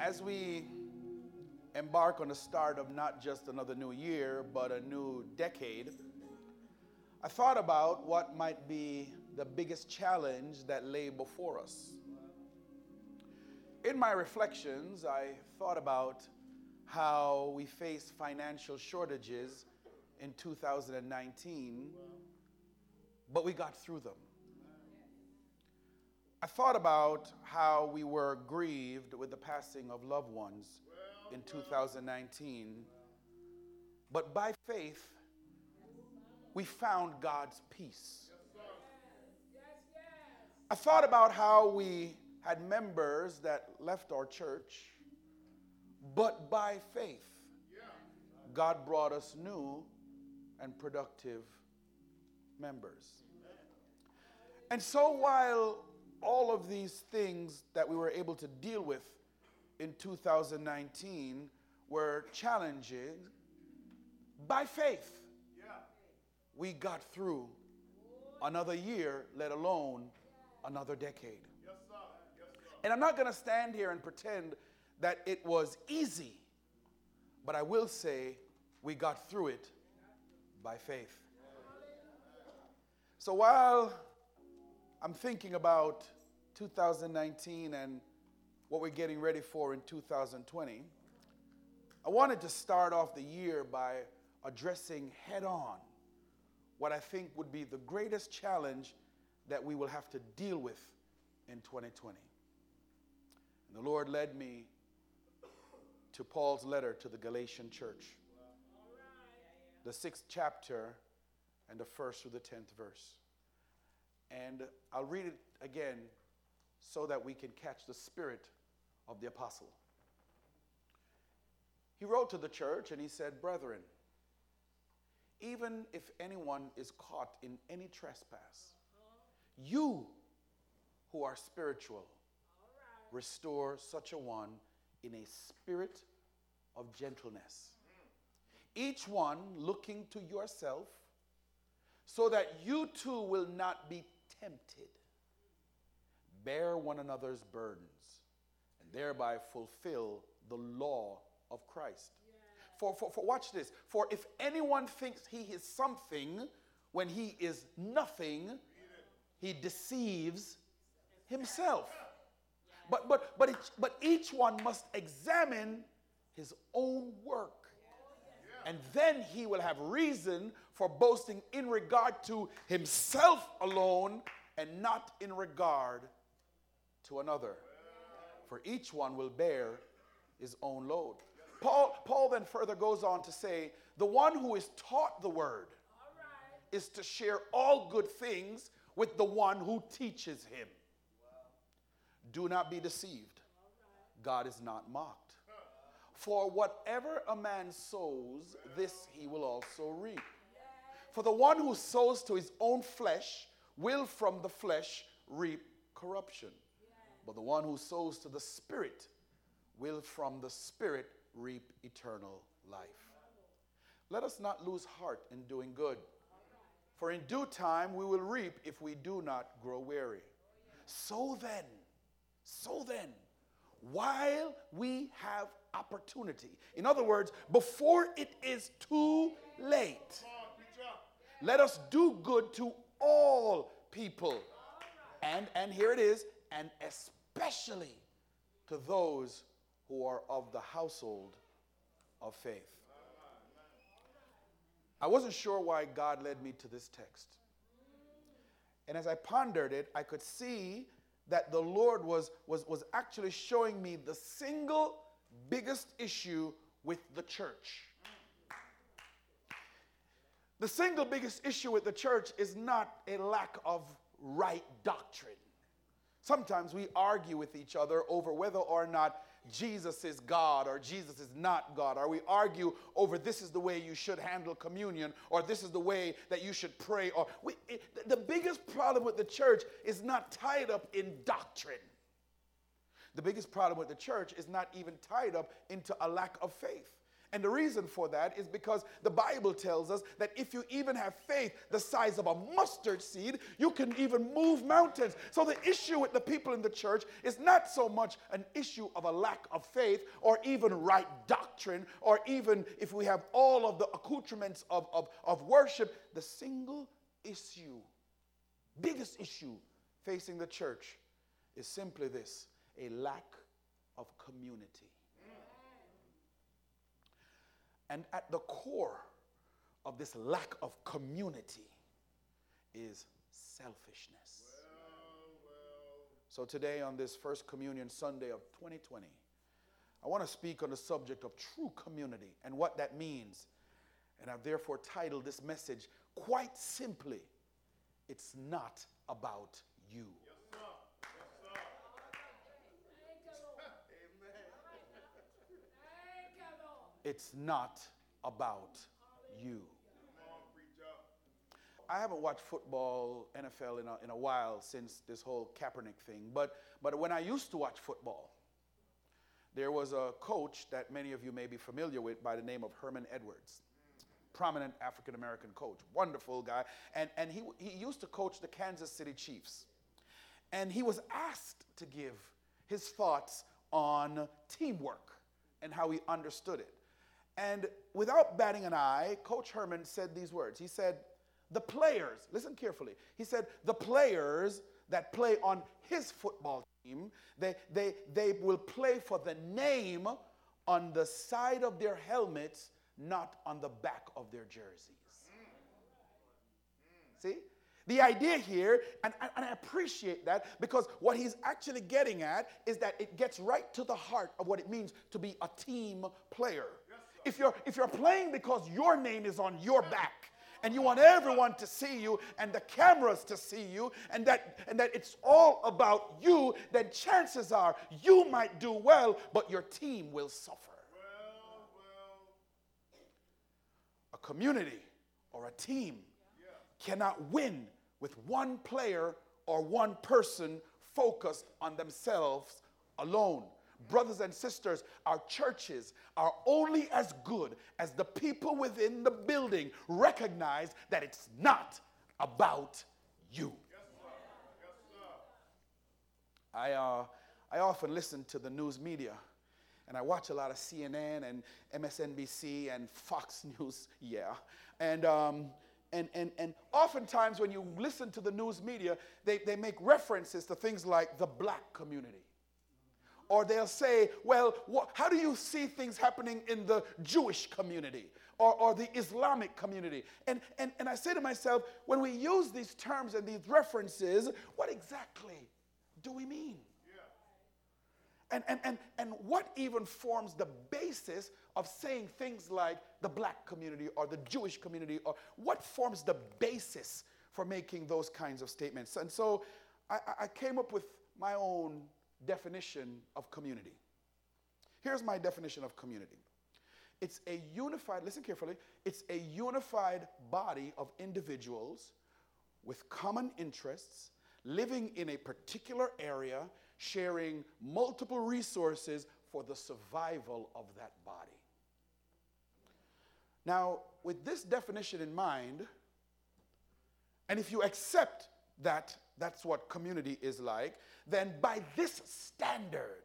as we embark on the start of not just another new year, but a new decade, I thought about what might be the biggest challenge that lay before us. In my reflections, I thought about how we face financial shortages in 2019, but we got through them. I thought about how we were grieved with the passing of loved ones in 2019, but by faith, we found God's peace. I thought about how we had members that left our church, but by faith, God brought us new and productive members. And so while all of these things that we were able to deal with in 2019 were challenging, by faith, we got through another year, let alone another decade. And I'm not going to stand here and pretend that it was easy, but I will say we got through it by faith. So while I'm thinking about 2019 and what we're getting ready for in 2020, I wanted to start off the year by addressing head on what I think would be the greatest challenge that we will have to deal with in 2020. And the Lord led me to Paul's letter to the Galatian church, the sixth chapter and the first through the tenth verse. And I'll read it again so that we can catch the spirit of the apostle. He wrote to the church and he said, Brethren, even if anyone is caught in any trespass, you who are spiritual, restore such a one in a spirit of gentleness. Each one looking to yourself, so that you too will not be tempted. Bear one another's burdens, and thereby fulfill the law of Christ. For, for, for watch this. For if anyone thinks he is something when he is nothing, he deceives himself. But, but, but, it, but each one must examine his own work. And then he will have reason for boasting in regard to himself alone and not in regard to another. For each one will bear his own load. Paul, Paul then further goes on to say, the one who is taught the word is to share all good things with the one who teaches him. Do not be deceived. God is not mocked. For whatever a man sows, this he will also reap. For the one who sows to his own flesh will from the flesh reap corruption. But the one who sows to the Spirit will from the Spirit reap eternal life. Let us not lose heart in doing good, for in due time we will reap if we do not grow weary. So then, so then, while we have opportunity, in other words, before it is too late, let us do good to all people. And, and here it is, and especially to those who are of the household of faith. I wasn't sure why God led me to this text. And as I pondered it, I could see that the Lord was, was, was actually showing me the single biggest issue with the church. The single biggest issue with the church is not a lack of right doctrine. Sometimes we argue with each other over whether or not Jesus is God or Jesus is not God, or we argue over this is the way you should handle communion or this is the way that you should pray. Or we, it, the biggest problem with the church is not tied up in doctrine. The biggest problem with the church is not even tied up into a lack of faith. And the reason for that is because the Bible tells us that if you even have faith the size of a mustard seed, you can even move mountains. So the issue with the people in the church is not so much an issue of a lack of faith or even right doctrine or even if we have all of the accoutrements of, of, of worship. The single issue, biggest issue facing the church is simply this a lack of community. And at the core of this lack of community is selfishness. So, today, on this first communion Sunday of 2020, I want to speak on the subject of true community and what that means. And I've therefore titled this message quite simply It's Not About You. It's not about you. I haven't watched football, NFL in a, in a while since this whole Kaepernick thing, but, but when I used to watch football, there was a coach that many of you may be familiar with by the name of Herman Edwards. Prominent African American coach, wonderful guy. And, and he, he used to coach the Kansas City Chiefs. And he was asked to give his thoughts on teamwork and how he understood it. And without batting an eye, Coach Herman said these words. He said, The players, listen carefully, he said, the players that play on his football team, they, they, they will play for the name on the side of their helmets, not on the back of their jerseys. See? The idea here, and, and, I appreciate that because what he's actually getting at is that it gets right to the heart of what it means to be a team player. If you're, if you're playing because your name is on your back, and you want everyone to see you and the cameras to see you and that and that it's all about you then chances are you might do well but your team will suffer. A community or a team cannot win with one player or one person focused on themselves alone brothers and sisters, our churches are only as good as the people within the building recognize that it's not about you. I, uh, I often listen to the news media and I watch a lot of CNN and MSNBC and Fox News, yeah. And, um, and, and, and oftentimes when you listen to the news media, they, they make references to things like the black community or they'll say, well, how do you see things happening in the Jewish community or, or the Islamic community? And, and, and I say to myself, when we use these terms and these references, what exactly do we mean? And, and, and, and what even forms the basis of saying things like the black community or the Jewish community, or what forms the basis for making those kinds of statements? And so I, I came up with my own definition of community. Here's my definition of community it's a unified, listen carefully, it's a unified body of individuals with common interests, living in a particular area, sharing multiple resources for the survival of that body. Now, with this definition in mind, and if you accept that that's what community is like, then by this standard,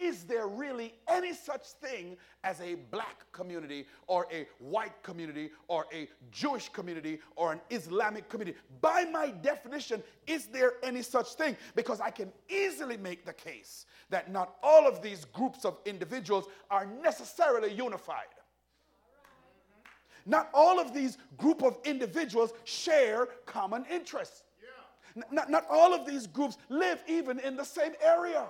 is there really any such thing as a black community or a white community or a Jewish community or an Islamic community? By my definition, is there any such thing? Because I can easily make the case that not all of these groups of individuals are necessarily unified. Not all of these group of individuals share common interests. Not, not all of these groups live even in the same area.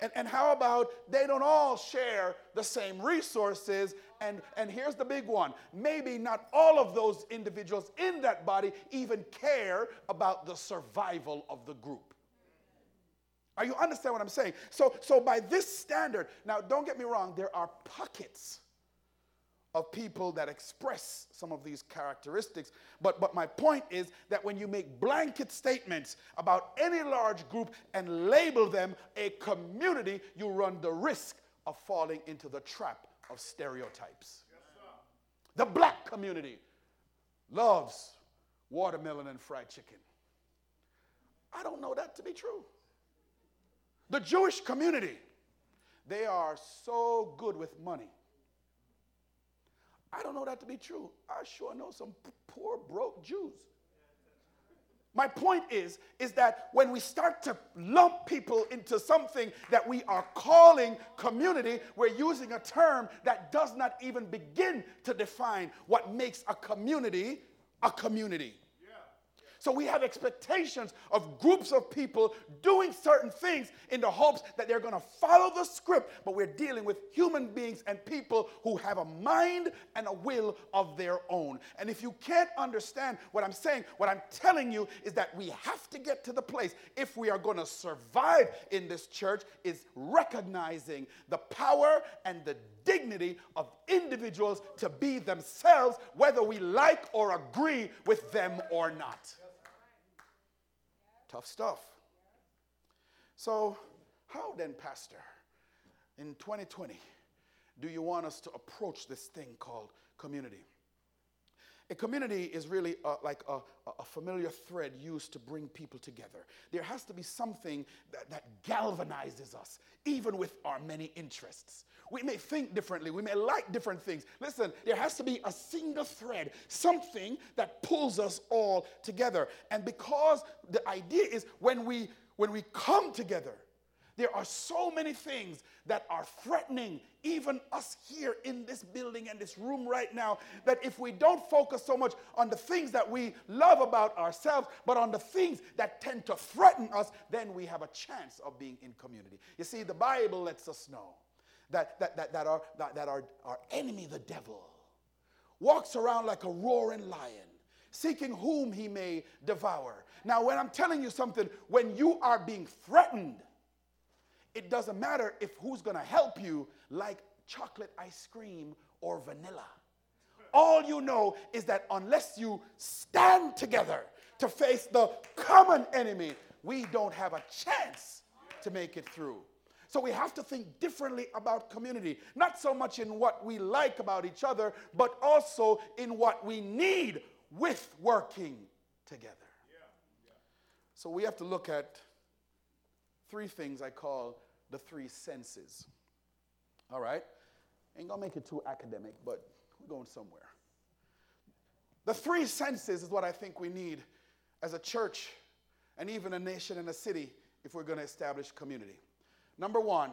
And, and how about they don't all share the same resources? And, and here's the big one maybe not all of those individuals in that body even care about the survival of the group. Are you understand what I'm saying? So, so by this standard, now don't get me wrong, there are pockets of people that express some of these characteristics. But, but my point is that when you make blanket statements about any large group and label them a community, you run the risk of falling into the trap of stereotypes. The black community loves watermelon and fried chicken. I don't know that to be true. The Jewish community, they are so good with money. I don't know that to be true. I sure know some p- poor, broke Jews. My point is, is that when we start to lump people into something that we are calling community, we're using a term that does not even begin to define what makes a community a community. So we have expectations of groups of people doing certain things in the hopes that they're going to follow the script, but we're dealing with human beings and people who have a mind and a will of their own. And if you can't understand what I'm saying, what I'm telling you is that we have to get to the place, if we are going to survive in this church, is recognizing the power and the dignity of individuals to be themselves, whether we like or agree with them or not. Tough stuff. So, how then, Pastor, in 2020, do you want us to approach this thing called community? A community is really like a, a, familiar thread used to bring people together. There has to be something that, that galvanizes us, even with our many interests. We may think differently. We may like different things. Listen, there has to be a single thread, something that pulls us all together. And because the idea is when we when we come together, there are so many things that are threatening even us here in this building and this room right now that if we don't focus so much on the things that we love about ourselves, but on the things that tend to threaten us, then we have a chance of being in community. You see, the Bible lets us know that, that, that, that, our, that, that our, our enemy, the devil, walks around like a roaring lion, seeking whom he may devour. Now, when I'm telling you something, when you are being threatened, it doesn't matter if who's going to help you, like chocolate ice cream or vanilla. All you know is that unless you stand together to face the common enemy, we don't have a chance to make it through. So we have to think differently about community, not so much in what we like about each other, but also in what we need with working together. So we have to look at three things I call the three senses. All right? Ain't gonna make it too academic, but we're going somewhere. The three senses is what I think we need as a church and even a nation and a city if we're gonna establish community. Number one,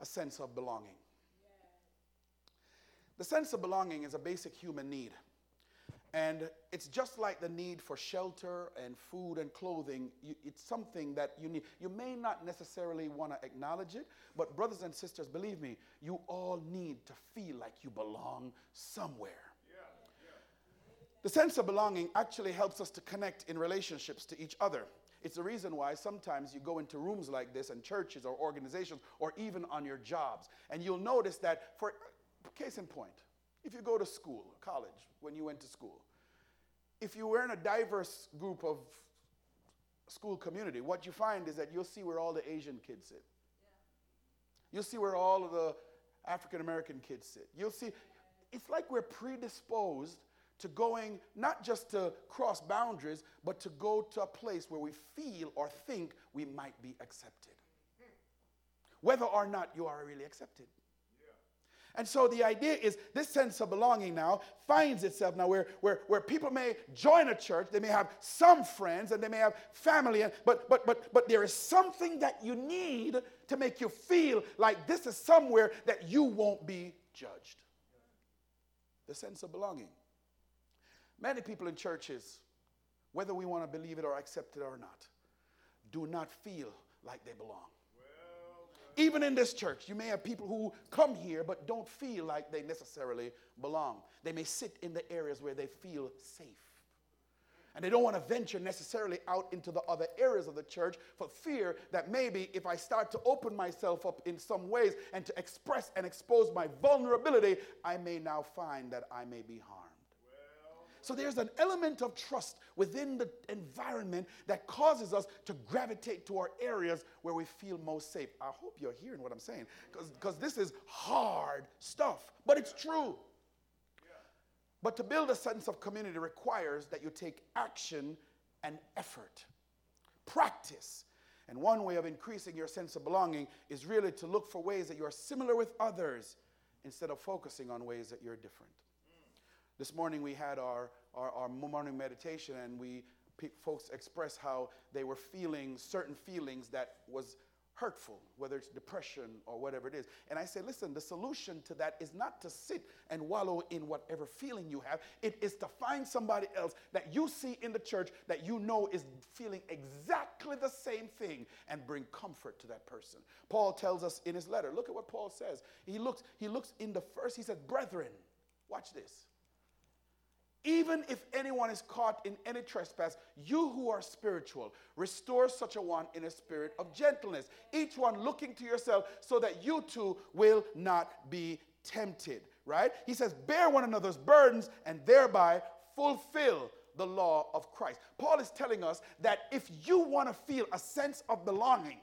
a sense of belonging. The sense of belonging is a basic human need. And it's just like the need for shelter and food and clothing. You, it's something that you need. You may not necessarily want to acknowledge it, but brothers and sisters, believe me, you all need to feel like you belong somewhere. Yeah, yeah. The sense of belonging actually helps us to connect in relationships to each other. It's the reason why sometimes you go into rooms like this and churches or organizations or even on your jobs. And you'll notice that, for case in point, if you go to school, college, when you went to school, if you were in a diverse group of school community, what you find is that you'll see where all the Asian kids sit. You'll see where all of the African American kids sit. You'll see, it's like we're predisposed to going not just to cross boundaries, but to go to a place where we feel or think we might be accepted. Whether or not you are really accepted. And so the idea is this sense of belonging now finds itself now where, where, where people may join a church, they may have some friends and they may have family, but, but, but, but there is something that you need to make you feel like this is somewhere that you won't be judged. The sense of belonging. Many people in churches, whether we want to believe it or accept it or not, do not feel like they belong. Even in this church, you may have people who come here but don't feel like they necessarily belong. They may sit in the areas where they feel safe. And they don't want to venture necessarily out into the other areas of the church for fear that maybe if I start to open myself up in some ways and to express and expose my vulnerability, I may now find that I may be harmed. So there's an element of trust within the environment that causes us to gravitate to our areas where we feel most safe. I hope you're hearing what I'm saying because this is hard stuff, but it's true. But to build a sense of community requires that you take action and effort, practice. And one way of increasing your sense of belonging is really to look for ways that you are similar with others instead of focusing on ways that you're different. This morning we had our, our, our morning meditation and we folks expressed how they were feeling certain feelings that was hurtful, whether it's depression or whatever it is. And I say, listen, the solution to that is not to sit and wallow in whatever feeling you have. It is to find somebody else that you see in the church that you know is feeling exactly the same thing and bring comfort to that person. Paul tells us in his letter, look at what Paul says. He looks, he looks in the first, he said, brethren, watch this. Even if anyone is caught in any trespass, you who are spiritual, restore such a one in a spirit of gentleness, each one looking to yourself so that you too will not be tempted. Right? He says, bear one another's burdens and thereby fulfill the law of Christ. Paul is telling us that if you want to feel a sense of belonging,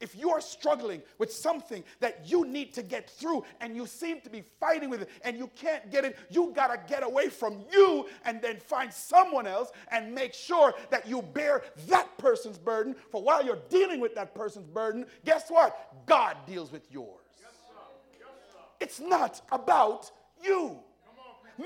if you are struggling with something that you need to get through and you seem to be fighting with it and you can't get it, you got to get away from you and then find someone else and make sure that you bear that person's burden. For while you're dealing with that person's burden, guess what? God deals with yours. Yes, yes, it's not about you.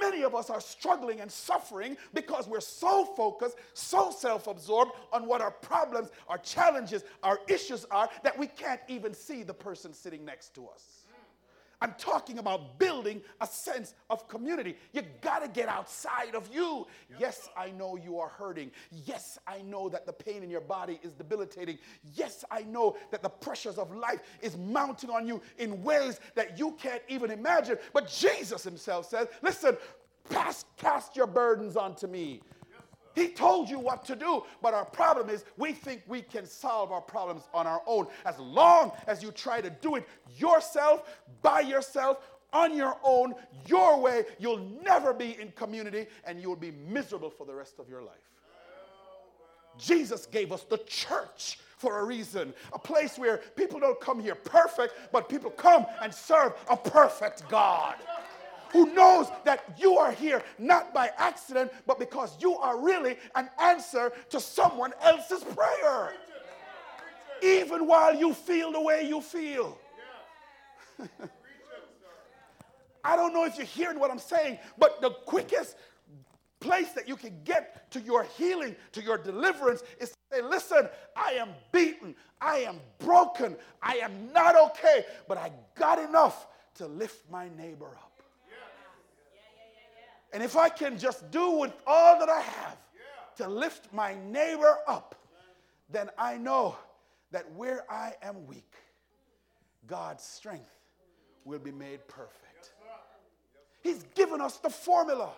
Many of us are struggling and suffering because we're so focused, so self absorbed on what our problems, our challenges, our issues are that we can't even see the person sitting next to us. I'm talking about building a sense of community. You got to get outside of you. Yes, I know you are hurting. Yes, I know that the pain in your body is debilitating. Yes, I know that the pressures of life is mounting on you in ways that you can't even imagine. But Jesus himself says, listen, cast, cast your burdens onto me. He told you what to do, but our problem is we think we can solve our problems on our own. As long as you try to do it yourself, by yourself, on your own, your way, you'll never be in community and you'll be miserable for the rest of your life. Jesus gave us the church for a reason, a place where people don't come here perfect, but people come and serve a perfect God who knows that you are here not by accident, but because you are really an answer to someone else's prayer. Even while you feel the way you feel. I don't know if you're hearing what I'm saying, but the quickest place that you can get to your healing, to your deliverance, is to say, Listen, I am beaten, I am broken, I am not okay, but I got enough to lift my neighbor up. And if I can just do with all that I have to lift my neighbor up, then I know that where I am weak, God's strength will be made perfect. He's given us the formula,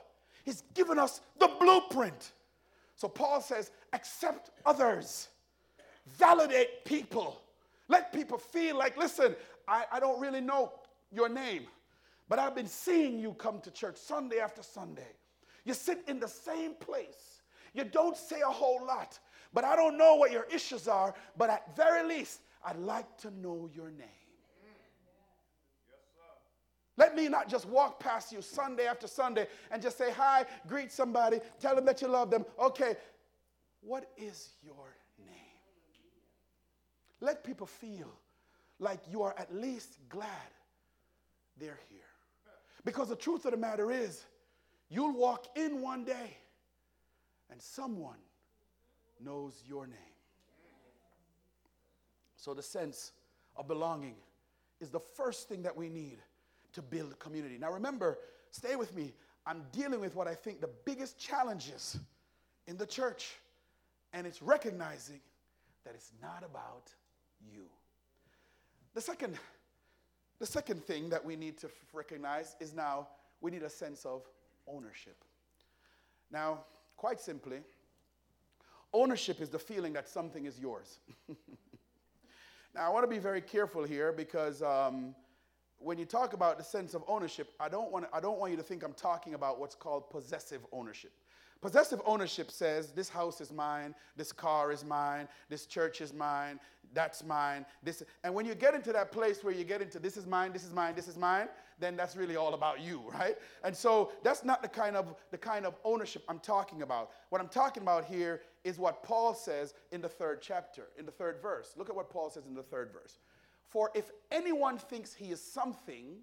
He's given us the blueprint. So Paul says, accept others, validate people, let people feel like, listen, I, I don't really know your name. But I've been seeing you come to church Sunday after Sunday. You sit in the same place. You don't say a whole lot. But I don't know what your issues are, but at very least, I'd like to know your name. Let me not just walk past you Sunday after Sunday and just say hi, greet somebody, tell them that you love them. Okay, what is your name? Let people feel like you are at least glad they're here. Because the truth of the matter is, you'll walk in one day and someone knows your name. So, the sense of belonging is the first thing that we need to build community. Now, remember, stay with me. I'm dealing with what I think the biggest challenges in the church, and it's recognizing that it's not about you. The second the second thing that we need to recognize is now we need a sense of ownership. Now, quite simply, ownership is the feeling that something is yours. now, I want to be very careful here because um, when you talk about the sense of ownership, I don't, want I don't want you to think I'm talking about what's called possessive ownership. Possessive ownership says this house is mine, this car is mine, this church is mine, that's mine. This and when you get into that place where you get into this is mine, this is mine, this is mine, then that's really all about you, right? And so that's not the kind of the kind of ownership I'm talking about. What I'm talking about here is what Paul says in the third chapter, in the third verse. Look at what Paul says in the third verse. For if anyone thinks he is something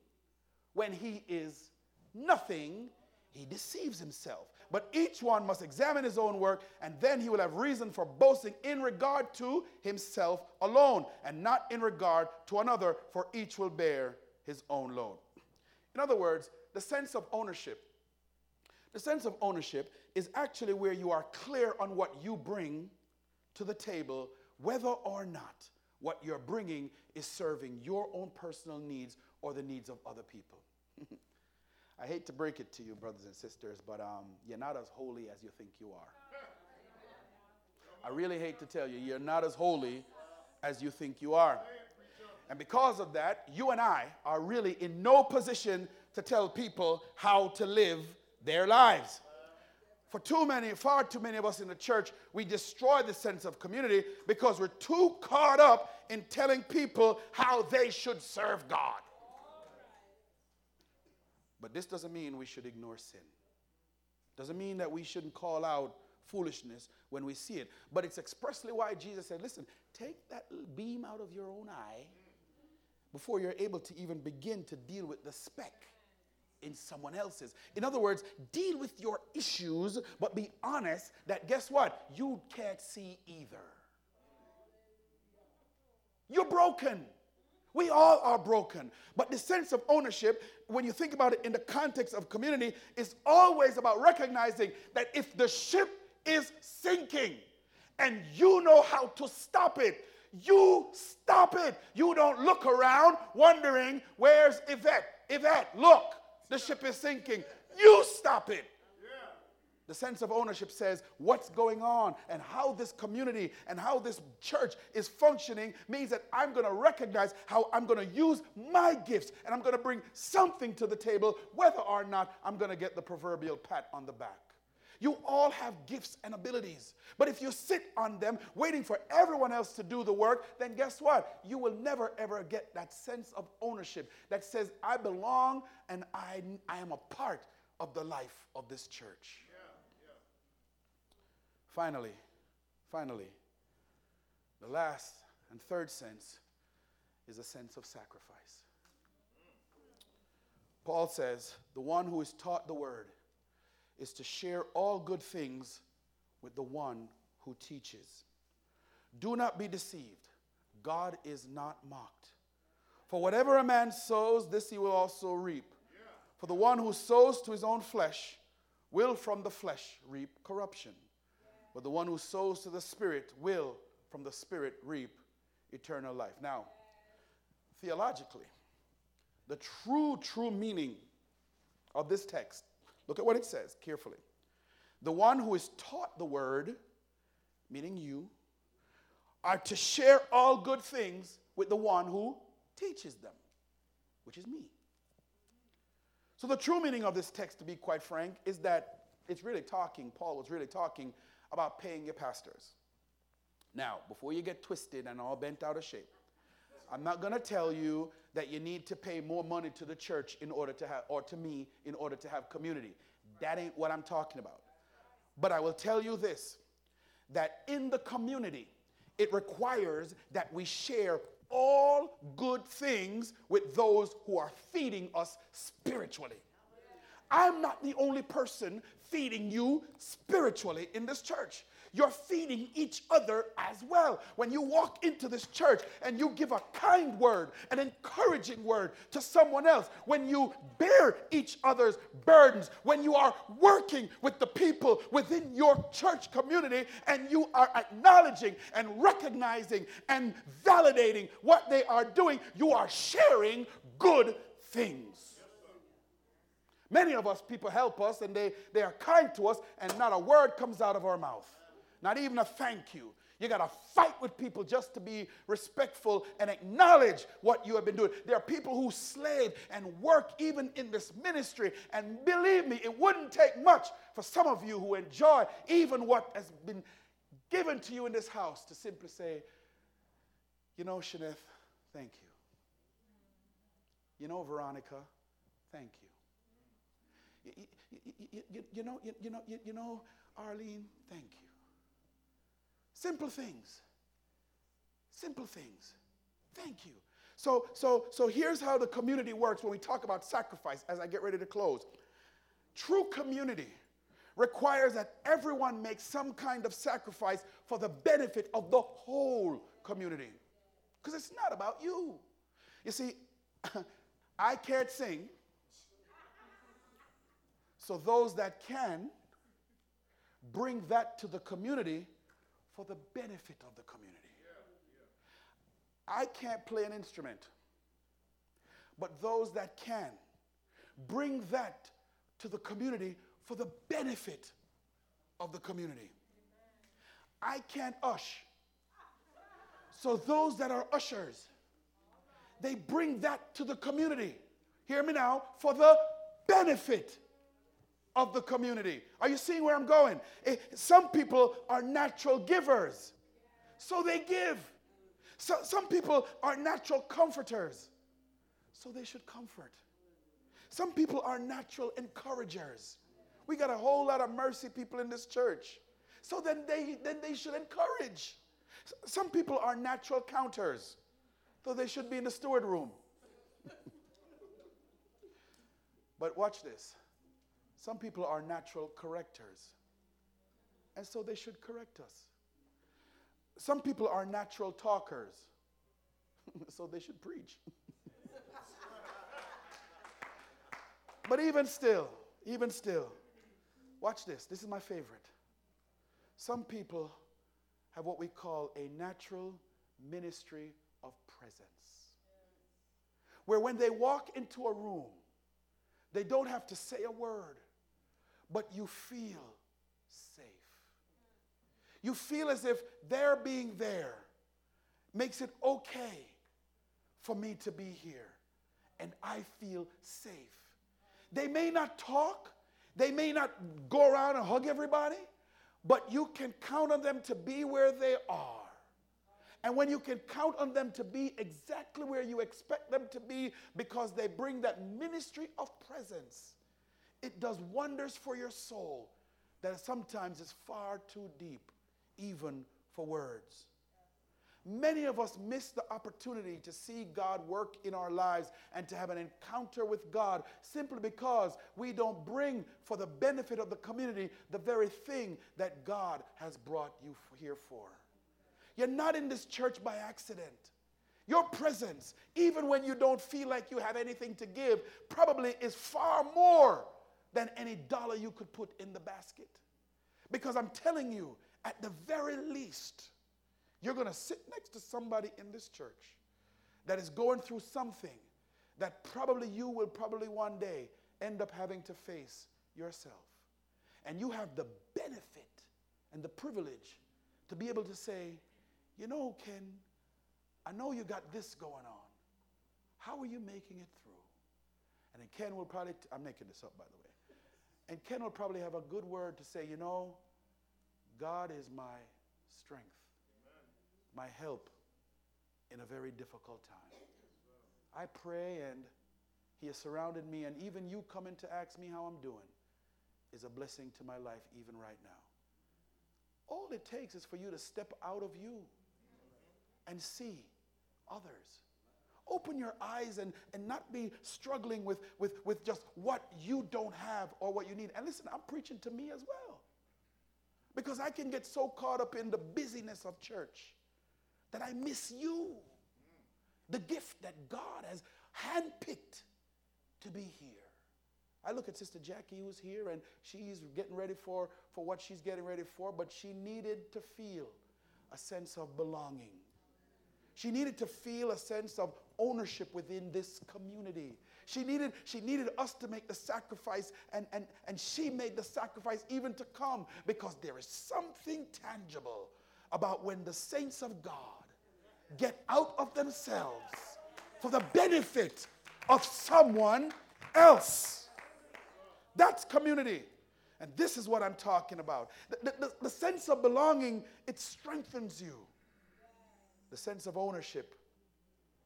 when he is nothing, he deceives himself. But each one must examine his own work, and then he will have reason for boasting in regard to himself alone, and not in regard to another, for each will bear his own load. In other words, the sense of ownership. The sense of ownership is actually where you are clear on what you bring to the table, whether or not what you're bringing is serving your own personal needs or the needs of other people. I hate to break it to you, brothers and sisters, but um, you're not as holy as you think you are. I really hate to tell you, you're not as holy as you think you are. And because of that, you and I are really in no position to tell people how to live their lives. For too many, far too many of us in the church, we destroy the sense of community because we're too caught up in telling people how they should serve God. But this doesn't mean we should ignore sin. Doesn't mean that we shouldn't call out foolishness when we see it. But it's expressly why Jesus said, listen, take that beam out of your own eye before you're able to even begin to deal with the speck in someone else's. In other words, deal with your issues, but be honest that guess what? You can't see either. You're broken. We all are broken. But the sense of ownership, when you think about it in the context of community, is always about recognizing that if the ship is sinking and you know how to stop it, you stop it. You don't look around wondering, where's Yvette? Yvette, look, the ship is sinking. You stop it. The sense of ownership says what's going on and how this community and how this church is functioning means that I'm going to recognize how I'm going to use my gifts and I'm going to bring something to the table, whether or not I'm going to get the proverbial pat on the back. You all have gifts and abilities. But if you sit on them waiting for everyone else to do the work, then guess what? You will never ever get that sense of ownership that says, I belong and I, I am a part of the life of this church. Finally, finally, the last and third sense is a sense of sacrifice. Paul says, the one who is taught the word is to share all good things with the one who teaches. Do not be deceived. God is not mocked. For whatever a man sows, this he will also reap. For the one who sows to his own flesh will from the flesh reap corruption. But the one who sows to the Spirit will, from the Spirit, reap eternal life. Now, theologically, the true, true meaning of this text, look at what it says carefully. The one who is taught the word, meaning you, are to share all good things with the one who teaches them, which is me. So, the true meaning of this text, to be quite frank, is that it's really talking, Paul was really talking about paying your pastors. Now, before you get twisted and all bent out of shape, I'm not going to tell you that you need to pay more money to the church in order to have, or to me, in order to have community. That ain't what I'm talking about. But I will tell you this that in the community, it requires that we share all good things with those who are feeding us spiritually. I'm not the only person feeding you spiritually in this church. You're feeding each other as well. When you walk into this church and you give a kind word, an encouraging word to someone else, when you bear each other's burdens, when you are working with the people within your church community and you are acknowledging and recognizing and validating what they are doing, you are sharing good things. Many of us, people help us and they, they are kind to us, and not a word comes out of our mouth. Not even a thank you. You got to fight with people just to be respectful and acknowledge what you have been doing. There are people who slave and work even in this ministry. And believe me, it wouldn't take much for some of you who enjoy even what has been given to you in this house to simply say, you know, Shaneth, thank you. You know, Veronica, thank you. You, you, you, you know, you, know, you know, Arlene, thank you. Simple things. Simple things. Thank you. So, so, so here's how the community works when we talk about sacrifice as I get ready to close. True community requires that everyone makes some kind of sacrifice for the benefit of the whole community. Because it's not about you. You see, I can't sing. So those that can bring that to the community for the benefit of the community. I can't play an instrument, but those that can bring that to the community for the benefit of the community. I can't ush. So those that are ushers, they bring that to the community. Hear me now, for the benefit of the community. Are you seeing where I'm going? Eh, some people are natural givers, so they give. So, some people are natural comforters, so they should comfort. Some people are natural encouragers. We got a whole lot of mercy people in this church. So then they, then they should encourage. Some people are natural counters, though they should be in the steward room. but watch this. Some people are natural correctors, and so they should correct us. Some people are natural talkers, so they should preach. but even still, even still, watch this. This is my favorite. Some people have what we call a natural ministry of presence, where when they walk into a room, they don't have to say a word but you feel safe. You feel as if their being there makes it okay for me to be here, and I feel safe. They may not talk, they may not go around and hug everybody, but you can count on them to be where they are. And when you can count on them to be exactly where you expect them to be because they bring that ministry of presence, it does wonders for your soul that sometimes is far too deep, even for words. Many of us miss the opportunity to see God work in our lives and to have an encounter with God simply because we don't bring for the benefit of the community the very thing that God has brought you here for. You're not in this church by accident. Your presence, even when you don't feel like you have anything to give, probably is far more than any dollar you could put in the basket. Because I'm telling you, at the very least, you're going to sit next to somebody in this church that is going through something that probably you will probably one day end up having to face yourself. And you have the benefit and the privilege to be able to say, you know, Ken, I know you got this going on. How are you making it through? And then Ken will probably, i I'm making this up by the way. And Ken will probably have a good word to say, you know, God is my strength, Amen. my help in a very difficult time. I pray and He has surrounded me, and even you coming to ask me how I'm doing is a blessing to my life, even right now. All it takes is for you to step out of you and see others Open your eyes and, and not be struggling with, with, with just what you don't have or what you need. And listen, I'm preaching to me as well. Because I can get so caught up in the busyness of church that I miss you. The gift that God has handpicked to be here. I look at Sister Jackie who's here and she's getting ready for, for what she's getting ready for, but she needed to feel a sense of belonging. She needed to feel a sense of ownership within this community. She needed, she needed us to make the sacrifice, and, and, and she made the sacrifice even to come because there is something tangible about when the saints of God get out of themselves for the benefit of someone else. That's community. And this is what I'm talking about. The, the, the, sense of belonging, it strengthens you. The sense of ownership,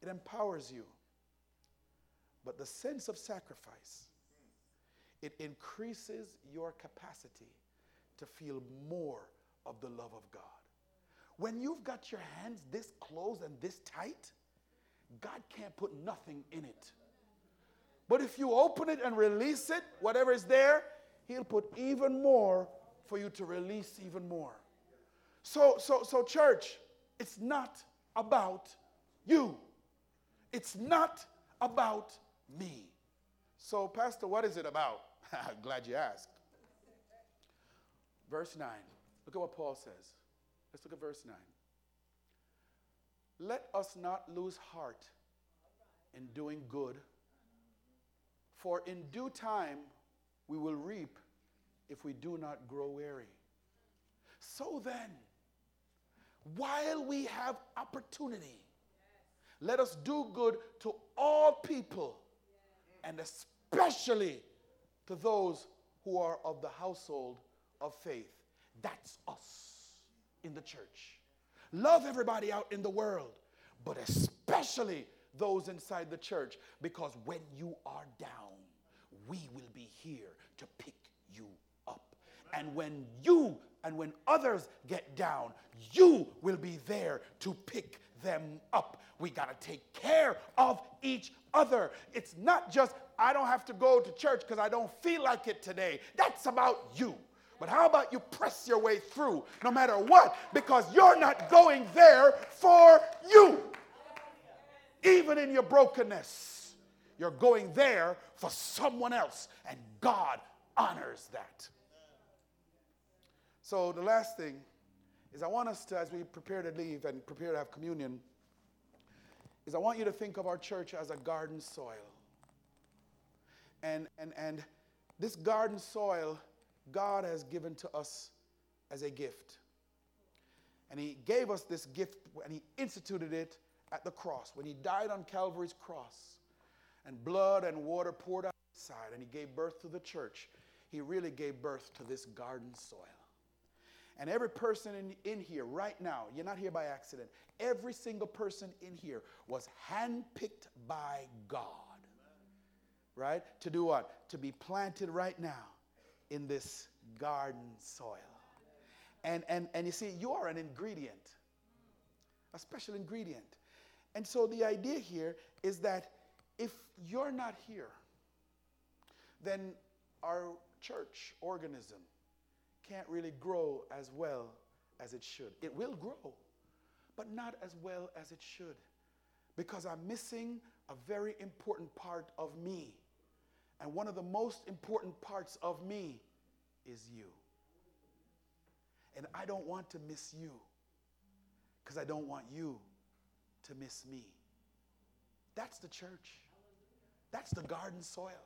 it empowers you. But the sense of sacrifice, it increases your capacity to feel more of the love of God. When you've got your hands this close and this tight, God can't put nothing in it. But if you open it and release it, whatever is there, He'll put even more for you to release even more. So, so, so, church, it's not about you. It's not about me. So, Pastor, what is it about? Glad you asked. Verse 9. Look at what Paul says. Let's look at verse 9. Let us not lose heart in doing good, for in due time we will reap if we do not grow weary. So then, while we have opportunity, let us do good to all people, and especially to those who are of the household of faith. That's us in the church. Love everybody out in the world, but especially those inside the church, because when you are down, we will be here to pick you up. And when you and when others get down, you will be there to pick them up. We got to take care of each other. It's not just, I don't have to go to church because I don't feel like it today. That's about you. But how about you press your way through no matter what? Because you're not going there for you. Even in your brokenness, you're going there for someone else. And God honors that. So, the last thing is I want us to, as we prepare to leave and prepare to have communion, is I want you to think of our church as a garden soil. And, and, and this garden soil, God has given to us as a gift. And He gave us this gift and He instituted it at the cross. When He died on Calvary's cross, and blood and water poured out side, and He gave birth to the church, He really gave birth to this garden soil. And every person in, in here right now, you're not here by accident, every single person in here was handpicked by God. Right? To do what? To be planted right now in this garden soil. And, and, and you see, you are an ingredient, a special ingredient. And so the idea here is that if you're not here, then our church organism can't really grow as well as it should. It will grow, but not as well as it should because I'm missing a very important part of me. And one of the most important parts of me is you. And I don't want to miss you because I don't want you to miss me. That's the church. That's the garden soil.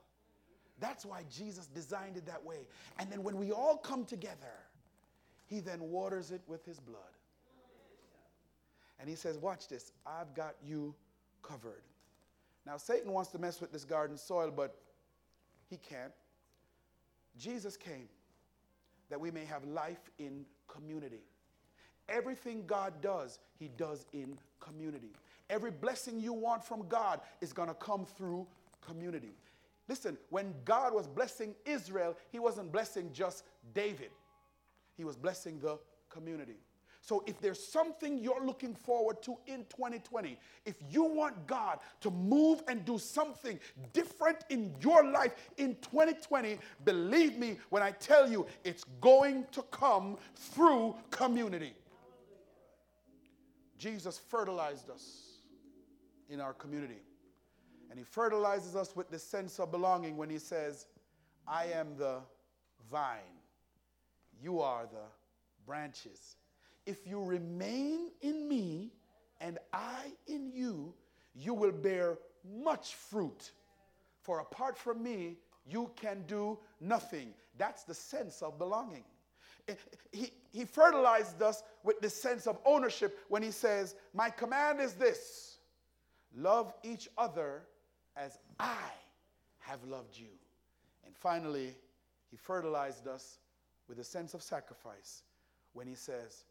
That's why Jesus designed it that way. And then when we all come together, he then waters it with his blood. And he says, Watch this, I've got you covered. Now, Satan wants to mess with this garden soil, but he can't. Jesus came that we may have life in community. Everything God does, he does in community. Every blessing you want from God is going to come through community. Listen, when God was blessing Israel, He wasn't blessing just David, He was blessing the community. So, if there's something you're looking forward to in 2020, if you want God to move and do something different in your life in 2020, believe me when I tell you it's going to come through community. Jesus fertilized us in our community. And he fertilizes us with this sense of belonging when he says, I am the vine, you are the branches. If you remain in me and I in you, you will bear much fruit. For apart from me, you can do nothing. That's the sense of belonging. Eh, eh, he, he fertilized us with this sense of ownership when he says, My command is this love each other as I have loved you. And finally, he fertilized us with a sense of sacrifice when he says,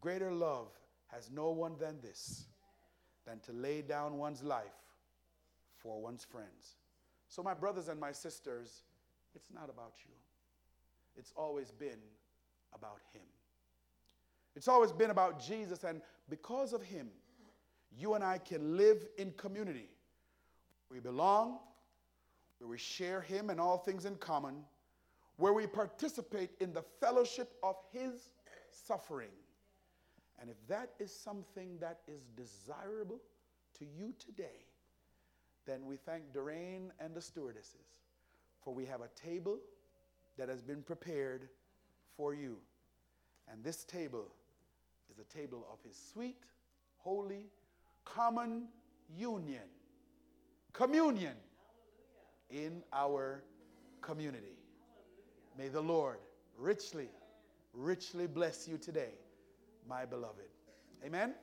Greater love has no one than this, than to lay down one's life for one's friends. So, my brothers and my sisters, it's not about you. It's always been about Him. It's always been about Jesus, and because of Him, you and I can live in community. We belong, where we share Him and all things in common, where we participate in the fellowship of His suffering. And if that is something that is desirable to you today, then we thank Doreen and the stewardesses, for we have a table that has been prepared for you. And this table is a table of his sweet, holy, common union, communion in our community. May the Lord richly, richly bless you today, my beloved. Amen.